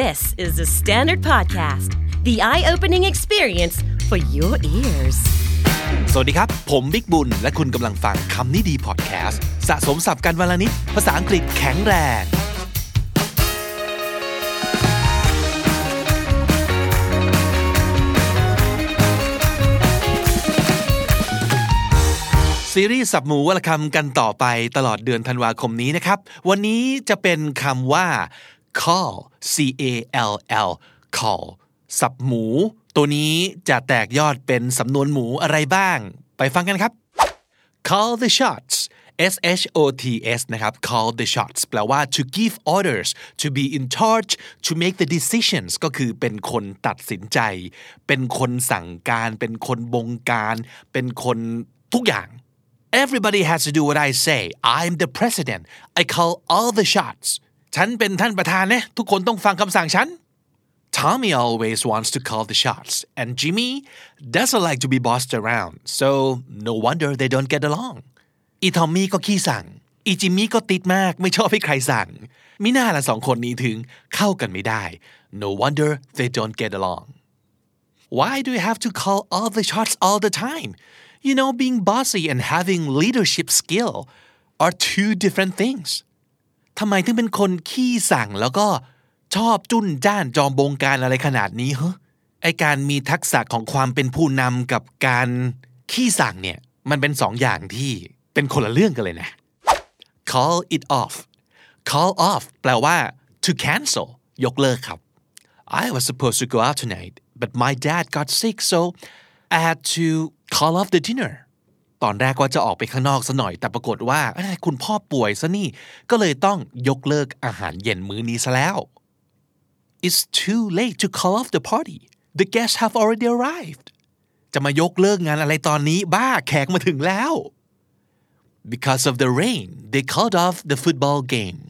This is the Standard Podcast, the eye opening experience for your ears. สวัสดีครับ ผมบิ๊กบุญ และคุณกำลังฟังคำนี้ดีพอดแคสต์สะสมสับกันวลนิด ภาษาอังกฤษแข็งแรง ซีรีส์สับหมูวลคำกันต่อไปตลอดเดือนธันวาคมนี้นะครับ วันนี้จะเป็นคำว่า call c a l l call สับหมู ตัวนี้จะแตกยอดเป็นสำนวนหมูอะไรบ้าง ไปฟังกันครับ call the shots S H O T S นะครับ call the shots แปลว่า to give orders to be in charge to make the decisions ก็คือเป็นคนตัดสินใจ เป็นคนสั่งการ เป็นคนบงการ เป็นคนทุกอย่าง Everybody has to do what I say I'm the president I call all the shots ฉันเป็นท่านประธานนะทุกคนต้องฟังคำสั่งฉัน Tommy always wants to call the shots and Jimmy doesn't like to be bossed around so no wonder they don't get along อีทอมมี่ก็ขี้สั่ง อีจิมมี่ก็ติดมากไม่ชอบให้ใครสั่ง มิน่าละสองคนนี้ถึงเข้ากันไม่ได้ no wonder they don't get along Why do you have to call all the shots all the time? You know, being bossy and having leadership skill are two different things. ทำไมถึงเป็นคนขี้สั่งแล้วก็ชอบจุ้นจ้านจอมบงการอะไรขนาดนี้ฮะไอการมีทักษะของความเป็นผู้นำกับการขี้สั่งเนี่ย มันเป็นสองอย่างที่เป็นคนละเรื่องกันเลยนะ call it off call off แปลว่า to cancel ยกเลิกครับ I was supposed to go out tonight but my dad got sick so I had to call off the dinner ตอนแรกว่าจะออกไปข้างนอกซะหน่อย แต่ปรากฏว่าคุณพ่อป่วยซะนี่ ก็เลยต้องยกเลิกอาหารเย็นมื้อนี้ซะแล้ว It's too late to call off the party the guests have already arrived จะมายกเลิกงานอะไรตอนนี้บ้าแขกมาถึงแล้ว Because of the rain they called off the football game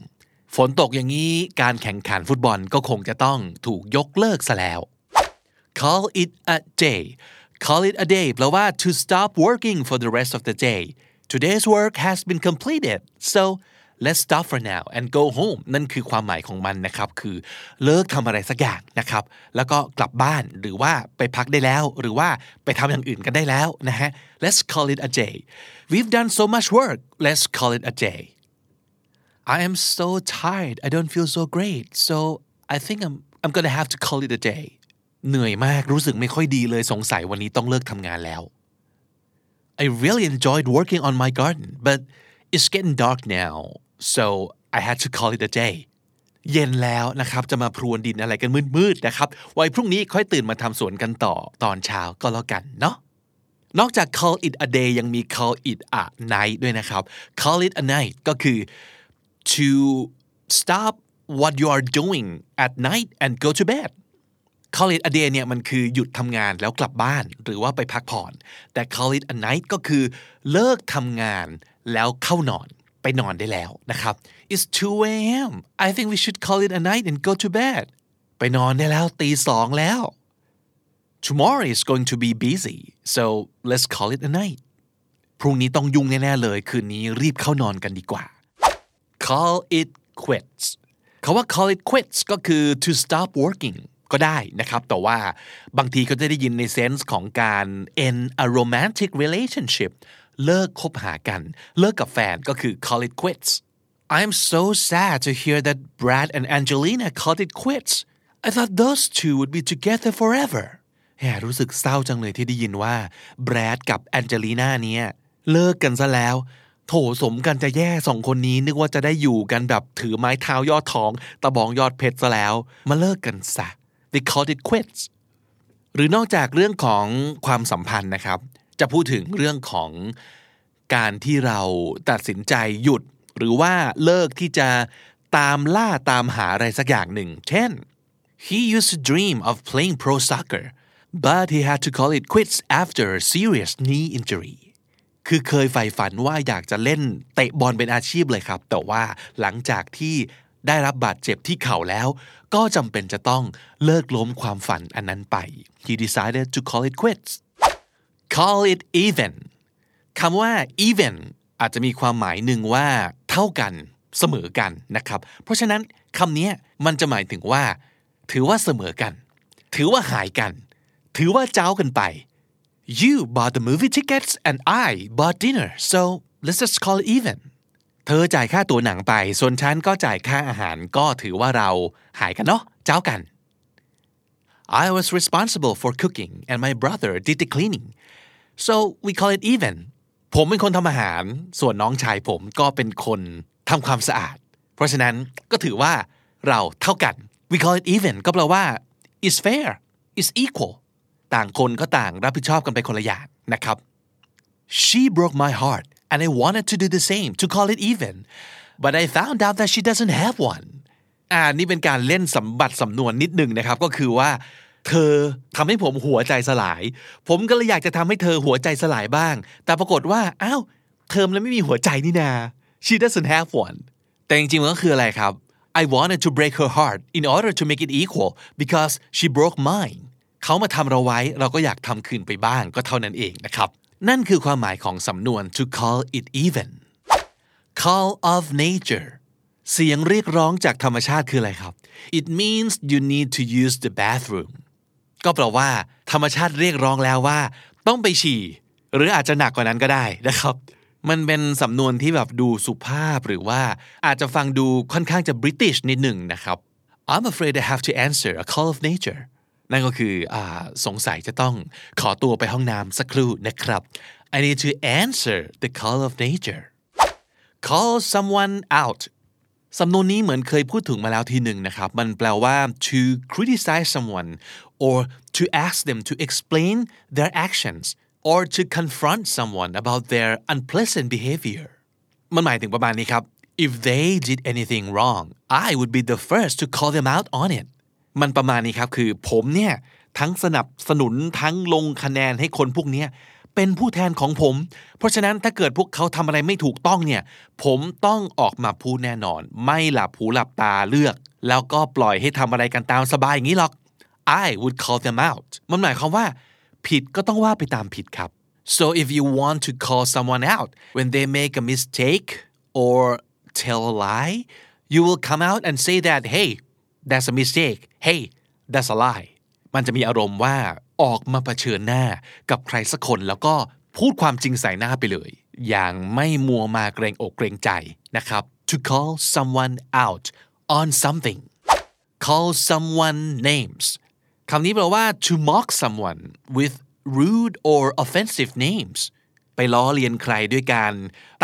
ฝนตกอย่างนี้การแข่งขันฟุตบอลก็คงจะต้องถูกยกเลิกซะแล้ว call it a day call it a day แปลว่า to stop working for the rest of the day today's work has been completed so let's stop for now and go home นั่นคือความหมายของมันนะครับ คือเลิกทำอะไรสักอย่างนะครับ แล้วก็กลับบ้านหรือว่าไปพักได้แล้ว หรือว่าไปทำอย่างอื่นกันได้แล้วนะฮะ let's call it a day we've done so much work let's call it a day I am so tired I don't feel so great so I think I'm I'm gonna have to call it a day เหนื่อยมากรู้สึกไม่ค่อยดีเลยสงสัยวันนี้ต้องเลิกทำงานแล้ว I really enjoyed working on my garden but it's getting dark now so I had to call it a day เย็นแล้วนะครับจะมาพรวนดินอะไรกันมืดๆนะครับไว้พรุ่งนี้ค่อยตื่นมาทำสวนกันต่อตอนเช้าก็แล้วกันเนาะนอกจาก call it a day ยังมี call it a night ด้วยนะครับ call it a night ก็คือ to stop what you are doing at night and go to bed call it a day เนี่ยมันคือหยุดทำงานแล้วกลับบ้านหรือว่าไปพักผ่อน แต่ call it a night ก็คือเลิกทำงานแล้วเข้านอนไปนอนได้แล้วนะครับ it's 2 a.m. I think we should call it a night and go to bed ไปนอนได้แล้วตีสองแล้ว tomorrow is going to be busy so let's call it a night พรุ่งนี้ต้องยุ่งแน่ ๆ เลย คืนนี้รีบเข้านอนกันดีกว่า call it quits คาว่า call it quits ก็คือ to stop working ก็ได้นะครับ แต่ว่าบางทีก็จะได้ยินในเซนส์ของการ end a romantic relationship เลิกคบหากัน เลิกกับแฟนก็คือ call it quits I'm so sad to hear that Brad and Angelina called it quits I thought those two would be together forever แหมรู้สึกเศร้าจังเลยที่ได้ยินว่าแบรดกับแอนเจลีนาเนี่ยเลิกกันซะแล้ว โถสมกันจะแย่สองคนนี้นึกว่าจะได้อยู่กันแบบถือไม้เท้ายอดทอง ตะบองยอดเพชรซะแล้ว มาเลิกกันซะ they called it quits หรือนอกจากเรื่องของความสัมพันธ์นะครับ จะพูดถึงเรื่องของการที่เราตัดสินใจหยุด หรือว่าเลิกที่จะตามล่าตามหาอะไรสักอย่างหนึ่ง เช่น he used to dream of playing pro soccer but he had to call it quits after a serious knee injury คือเคยใฝ่ฝันว่าอยากจะเล่นเตะบอลเป็นอาชีพเลยครับ แต่ว่าหลังจากที่ ได้รับบาดเจ็บที่เข่าแล้ว ก็จำเป็นจะต้องเลิกล้มความฝันอันนั้นไป he decided to call it quits call it even คำว่า even อาจจะมีความหมายหนึ่งว่า เท่ากันเสมอกันนะครับ เพราะฉะนั้นคำนี้มันจะหมายถึงว่า ถือว่าเสมอกัน ถือว่าหายกัน ถือว่าเจ้ากันไป you bought the movie tickets and I bought dinner so let's just call it even เธอจ่ายค่าตั๋วหนังไป ส่วนฉันก็จ่ายค่าอาหารก็ถือว่าเราหายกันเนาะเจ้ากัน I was responsible for cooking and my brother did the cleaning so we call it even ผมเป็นคนทำอาหาร ส่วนน้องชายผมก็เป็นคนทำความสะอาด เพราะฉะนั้นก็ถือว่าเราเท่ากัน we call it even ก็แปลว่า is fair is equal ต่างคนก็ต่างรับผิดชอบกันไปคนละอย่างนะครับ she broke my heart and I wanted to do the same to call it even but I found out that she doesn't have one อ่านี่เป็นการเล่นสมบัติสำนวนนิดหนึ่งนะครับ ก็คือว่า เธอทำให้ผมหัวใจสลาย ผมก็เลยอยากจะทำให้เธอหัวใจสลายบ้าง แต่ปรากฏว่าอ้าวเธอมันไม่มีหัวใจนี่นา she doesn't have one แต่จริงๆมันก็คืออะไรครับ I wanted to break her heart in order to make it equal because she broke mine เขามาทำเราไว้เราก็อยากทำคืนไปบ้างก็เท่านั้นเองนะครับ นั่นคือความหมายของสำนวน to call it even call of nature เสียงเรียกร้องจากธรรมชาติคืออะไรครับ it means you need to use the bathroom ก็แปลว่า ธรรมชาติเรียกร้องแล้วว่า ต้องไปฉี่ หรืออาจจะหนักกว่านั้นก็ได้นะครับ มันเป็นสำนวนที่แบบดูสุภาพหรือว่าอาจจะฟังดูค่อนข้างจะบริติชนิดหนึ่งนะครับ I'm afraid I have to answer a call of nature นั่นก็คืออสงสัยจะต้องขอตัวไปห้องน้ำสักครู่นะครับ I need to answer the call of nature call someone out สำนวนนี้เหมือนเคยพูดถึงมาแล้วทีหนึ่งนะครับ มันแปลว่า to criticize someone or to ask them to explain their actions or to confront someone about their unpleasant behavior มันหมายถึงประมาณนี้ครับ if they did anything wrong I would be the first to call them out on it มันประมาณนี้ครับคือผมเนี่ยทั้งสนับสนุนทั้งลงคะแนนให้คนพวกนี้เป็นผู้แทนของผม เพราะฉะนั้นถ้าเกิดพวกเขาทำอะไรไม่ถูกต้องเนี่ย ผมต้องออกมาพูดแน่นอน ไม่หลับหูหลับตาเลือก แล้วก็ปล่อยให้ทำอะไรกันตามสบายอย่างนี้หรอก I would call them out มันหมายความว่า ผิดก็ต้องว่าไปตามผิดครับ so if you want to call someone out when they make a mistake or tell a lie you will come out and say that hey that's a mistake hey that's a lie มันจะมีอารมณ์ว่าออกมาเผชิญหน้ากับใครสักคนแล้วก็พูดความจริงใส่หน้าไปเลย อย่างไม่มัวมาเกรงอกเกรงใจนะครับ to call someone out on something call someone names คำนี้แปลว่า to mock someone with rude or offensive names ไปล้อเลียนใครด้วยการ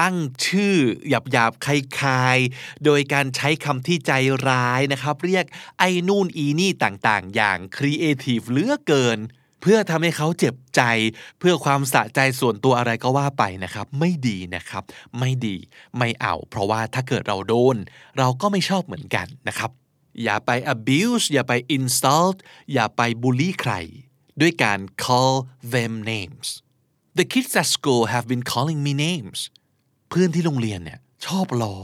ตั้งชื่อหยาบหยาบคคายๆ โดยการใช้คำที่ใจร้ายนะครับ เรียกไอ้นู่นอีนี่ต่างๆ อย่างครีเอทีฟเหลือเกิน เพื่อทำให้เขาเจ็บใจ เพื่อความสะใจส่วนตัวอะไรก็ว่าไปนะครับ ไม่ดีนะครับ ไม่ดีไม่เอา เพราะว่าถ้าเกิดเราโดน เราก็ไม่ชอบเหมือนกันนะครับ อย่าไป abuse อย่าไป insult อย่าไปบูลลี่ใคร ด้วยการ call them names The kids at school have been calling me names เพื่อนที่โรงเรียนเนี่ยชอบล้อ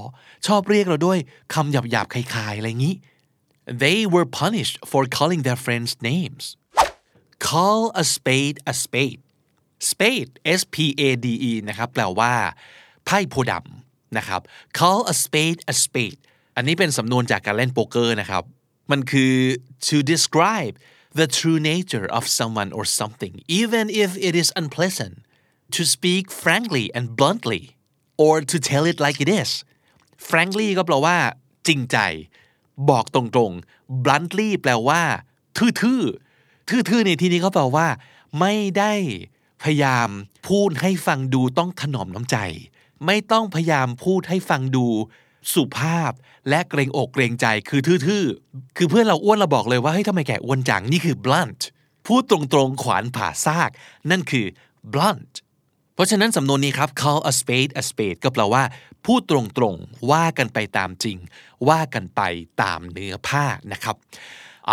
ชอบเรียกเราด้วยคำหยาบๆคลายๆอะไรงี้ They were punished for calling their friends names Call a spade a spade spade S P A D E นะครับแปลว่าไพ่โพดำนะครับ Call a spade a spade อันนี้เป็นสำนวนจากการเล่นโป๊กเกอร์นะครับ มันคือ to describe the true nature of someone or something even if it is unpleasant to speak frankly and bluntly or to tell it like it is frankly ก็แปลว่าจริงใจ บอกตรงๆ bluntly แปลว่า ทื่อๆ ทื่อๆ ในที่นี้ก็แปลว่า ไม่ได้พยายามพูดให้ฟังดูต้องถนอมน้ำใจ ไม่ต้องพยายามพูดให้ฟังดูสุภาพและเกรงอกเกรงใจคือทื่อๆ คือเพื่อนเราอ้วนเราบอกเลยว่าเฮ้ยทำไมแกอ้วนจังนี่คือ blunt พูดตรงๆ ขวานผ่าซาก นั่นคือ blunt เพราะฉะนั้นสำนวนนี้ครับ call a spade a spade ก็แปลว่า พูดตรงๆ ว่ากันไปตามจริง ว่ากันไปตามเนื้อผ้านะครับ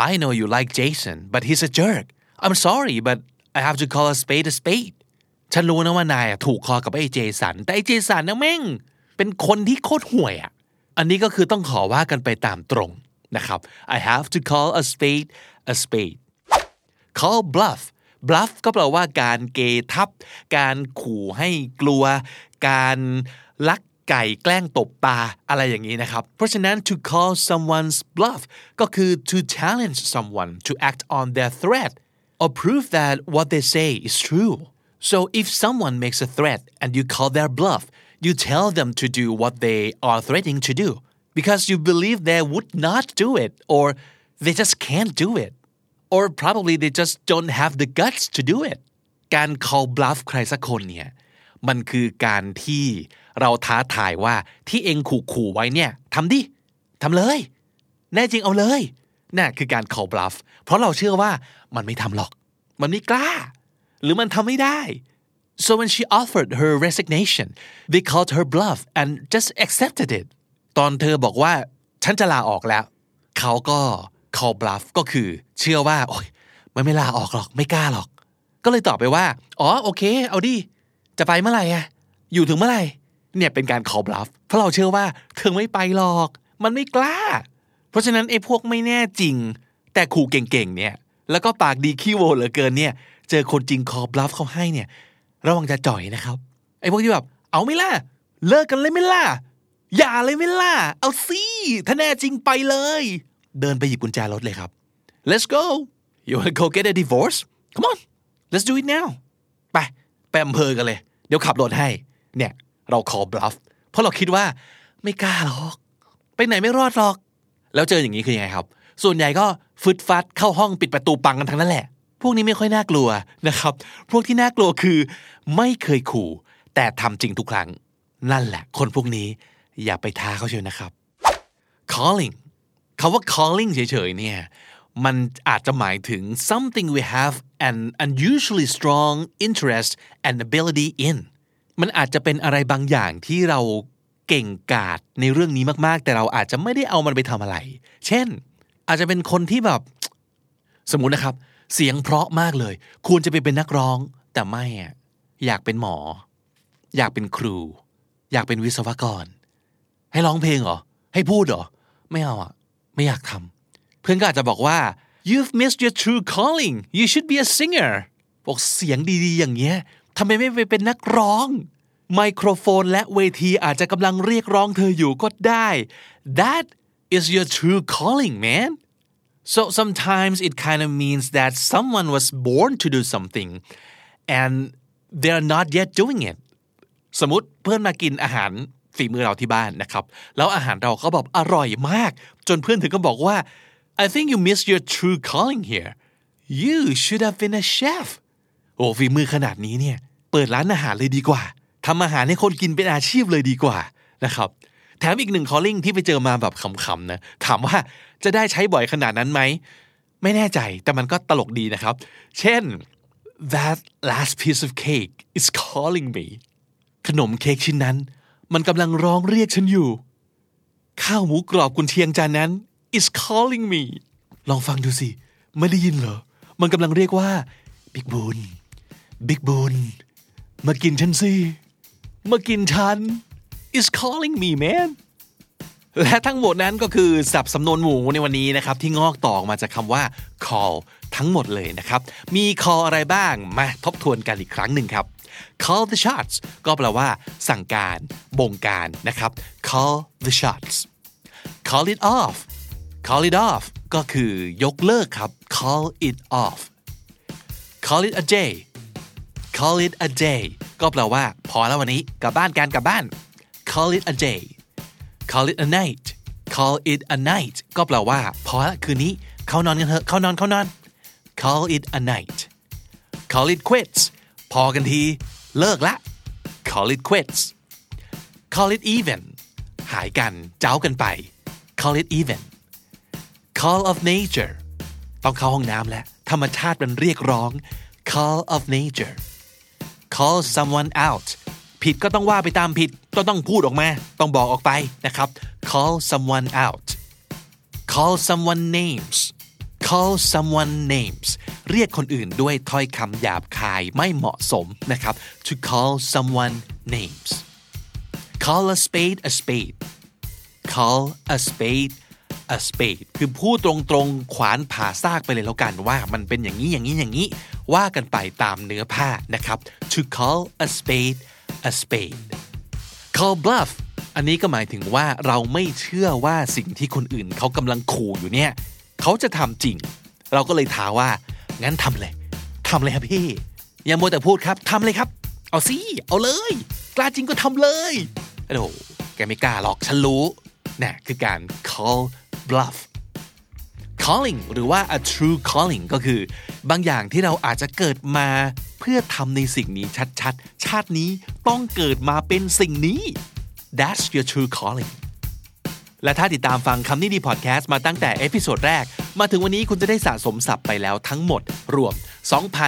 I know you like Jason but he's a jerk I'm sorry but I have to call a spade a spade ฉันรู้นะว่านายถูกคอกับไอ้เจสัน แต่ไอ้เจสันนะแม่ง เป็นคนที่โคตรห่วยอะ อันนี้ก็คือต้องขอว่ากันไปตามตรงนะครับ I have to call a spade a spade call bluff bluff ก็แปลว่าการเกทับ การขู่ให้กลัว การลักไก่แกล้งตบตาอะไรอย่างนี้นะครับ เพราะฉะนั้น to call someone's bluff ก็คือ to challenge someone to act on their threat or prove that what they say is true so if someone makes a threat and you call their bluff you tell them to do what they are threatening to do because you believe they would not do it or they just can't do it or probably they just don't have the guts to do it การ call bluff ใครสักคนเนี่ยมันคือการที่เราท้าทายว่าที่เองขู่ขู่ไว้เนี่ยทำดิทำเลย แน่จริงเอาเลยนั่นคือการ call bluff เพราะเราเชื่อว่ามันไม่ทำหรอก มันไม่กล้า หรือมันทำไม่ได้ so when she offered her resignation they called her bluff and just accepted it ตอนเธอบอกว่า ฉันจะลาออกแล้ว เขาก็ call bluff ก็คือเชื่อว่าโอ๊ยมันไม่ลาออกหรอกไม่กล้าหรอก ก็เลยตอบไปว่า อ๋อโอเค เอาดิ จะไปเมื่อไหร่อะอยู่ถึงเมื่อไหร่ เนี่ยเป็นการ call bluff เพราะเราเชื่อว่าเธอไม่ไปหรอก มันไม่กล้า เพราะฉะนั้นไอ้พวกไม่แน่จริง แต่ขู่เก่งๆเนี่ยแล้วก็ปากดีขี้โวเหลือเกินเนี่ย เจอคนจริง call bluff เขาให้เนี่ย ระวังจะจ่อยนะครับไอ้พวกที่แบบเอาไม่ล่ะเลิกกันเลยไม่ล่ะอย่าเลยไม่ล่ะเอาสิถ้าแน่จริงไปเลย เดินไปหยิบกุญแจรถเลยครับ let's go you wanna go get a divorce come on let's do it now ไปไปอำเภอกันเลย เดี๋ยวขับรถให้ เนี่ยเรา call bluff เพราะเราคิดว่าไม่กล้าหรอก ไปไหนไม่รอดหรอก แล้วเจออย่างนี้คือยังไงครับ ส่วนใหญ่ก็ฟึดฟัดเข้าห้องปิดประตูปังกันทั้งนั้นแหละ พวกนี้ไม่ค่อยน่ากลัวนะครับ พวกที่น่ากลัวคือ ไม่เคยขู่ แต่ทำจริงทุกครั้ง นั่นแหละ คนพวกนี้อย่าไปท้าเขาเชียวนะครับ calling คาว่า calling เฉยๆเนี่ยมันอาจจะหมายถึง something we have an unusually strong interest and ability in มันอาจจะเป็นอะไรบางอย่างที่เราเก่งกาจในเรื่องนี้มากๆ แต่เราอาจจะไม่ได้เอามันไปทำอะไร เช่น อาจจะเป็นคนที่แบบ สมมุตินะครับ เสียงเพราะมากเลย ควรจะไปเป็นนักร้อง แต่ไม่อะอยากเป็นหมอ อยากเป็นครู อยากเป็นวิศวกร ให้ร้องเพลงเหรอ ให้พูดเหรอ ไม่เอาอะ ไม่อยากทำเพื่อนก็อาจจะบอกว่า you've missed your true calling you should be a singer บอกเสียงดีๆ อย่างเงี้ยทำไมไม่ไปเป็นนักร้อง ไมโครโฟนและเวทีอาจจะกำลังเรียกร้องเธออยู่ก็ได้ that is your true calling man so sometimes it kind of means that someone was born to do something and they're not yet doing it สมมติเพื่อนมากินอาหาร ฝีมือเราที่บ้านนะครับแล้วอาหารเราก็แบบอร่อยมาก จนเพื่อนถึงก็บอกว่า I think you missed your true calling here you should have been a chef โอ้ฝีมือขนาดนี้เนี่ยเปิดร้านอาหารเลยดีกว่าทำอาหารให้คนกินเป็นอาชีพเลยดีกว่านะครับแถมอีกหนึ่ง calling ที่ไปเจอมาแบบขำๆนะถามว่าจะได้ใช้บ่อยขนาดนั้นไหมไม่แน่ใจแต่มันก็ตลกดีนะครับ เช่น that last piece of cake is calling me ขนมเค้กชิ้นนั้น มันกำลังร้องเรียกฉันอยู่ ข้าวหมูกรอบกุนเชียงจานนั้น is calling me ลองฟังดูสิ ไม่ได้ยินเหรอ มันกำลังเรียกว่าบิ๊กบุญบิ๊กบุญมากินฉันสิ มากินฉัน is calling me man และทั้งหมดนั้นก็คือสับสำนวนหมูในวันนี้นะครับ ที่งอกต่อมาจากคำว่า call ทั้งหมดเลยนะครับ มี call อะไรบ้าง มาทบทวนกันอีกครั้งหนึ่งครับ call the shots ก็แปลว่า สั่งการ บงการนะครับ call the shots call it off call it off ก็คือยกเลิกครับ call it off call it a day call it a day ก็แปลว่า พอแล้ววันนี้กลับบ้านกันกลับบ้าน call it a day call it a night call it a night ก็แปลว่า พอละคืนนี้ เข้านอนกันเถอะ เข้านอนเข้านอน call it a night call it quits พอกันทีเลิกละ call it quits call it even หายกันเจ้ากันไป call it even call of nature ต้องเข้าห้องน้ำแล้วธรรมชาติมันเรียกร้อง call of nature call someone out ผิดก็ต้องว่าไปตามผิดก็ต้องพูดออกมา ต้องบอกออกไปนะครับ call someone out call someone names call someone names เรียกคนอื่นด้วยถ้อยคำหยาบคายไม่เหมาะสมนะครับ to call someone names call a spade a spade call a spade a spade คือพูดตรงๆ ขวานผ่าซากไปเลยแล้วกันว่ามันเป็นอย่างนี้อย่างนี้อย่างนี้ ว่ากันไปตามเนื้อผ้านะครับ to call a spade a spade call bluff อันนี้ก็หมายถึงว่าเราไม่เชื่อว่าสิ่งที่คนอื่นเขากำลังขู่อยู่เนี่ย เขาจะทำจริง เราก็เลยท้าว่า งั้นทำเลยทำเลยครับพี่ อย่ามัวแต่พูดครับทำเลยครับ เอาสิเอาเลย กล้าจริงก็ทำเลยโอ้โหแกไม่กล้าหรอกฉันรู้น่คือการ call bluff calling หรือว่า a true calling ก็คือบางอย่างที่เราอาจจะเกิดมาเพื่อทำในสิ่งนี้ชัดๆ ชาตินี้ต้องเกิดมาเป็นสิ่งนี้ that's your true calling และถ้าติดตามฟังคำนี้ดีพอดแคสต์มาตั้งแต่ episode แรก มาถึงวันนี้คุณจะได้สะสมศัพท์ไปแล้วทั้งหมด รวม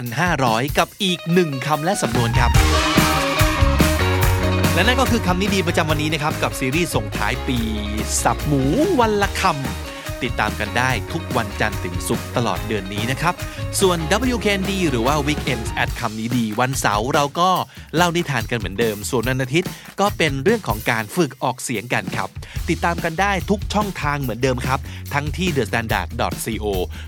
2,500 กับอีก 1คำและสำนวนครับ และนั่นก็คือคำนี้ดีประจำวันนี้นะครับ กับซีรีส์ส่งท้ายปี ศัพท์หมูวันละคำ ติดตามกันได้ทุกวันจันทร์ถึงศุกร์ตลอดเดือนนี้นะครับ ส่วน WKND หรือว่า Weekends at คำนี้ดี วันเสาร์เราก็เล่านิทานกันเหมือนเดิม ส่วนวันอาทิตย์ก็เป็นเรื่องของการฝึกออกเสียงกันครับ ติดตามกันได้ทุกช่องทางเหมือนเดิมครับ ทั้งที่ thestandard.co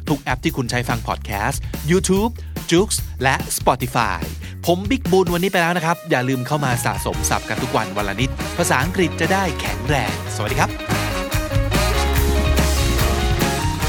ทุกแอปที่คุณใช้ฟังพอดแคสต์ YouTube j o o x และ Spotify ผมบิ๊กบูลวันนี้ไปแล้วนะครับ อย่าลืมเข้ามาสะสมศัพท์กันทุกวันวันละนิด ภาษาอังกฤษจะได้แข็งแรง สวัสดีครับ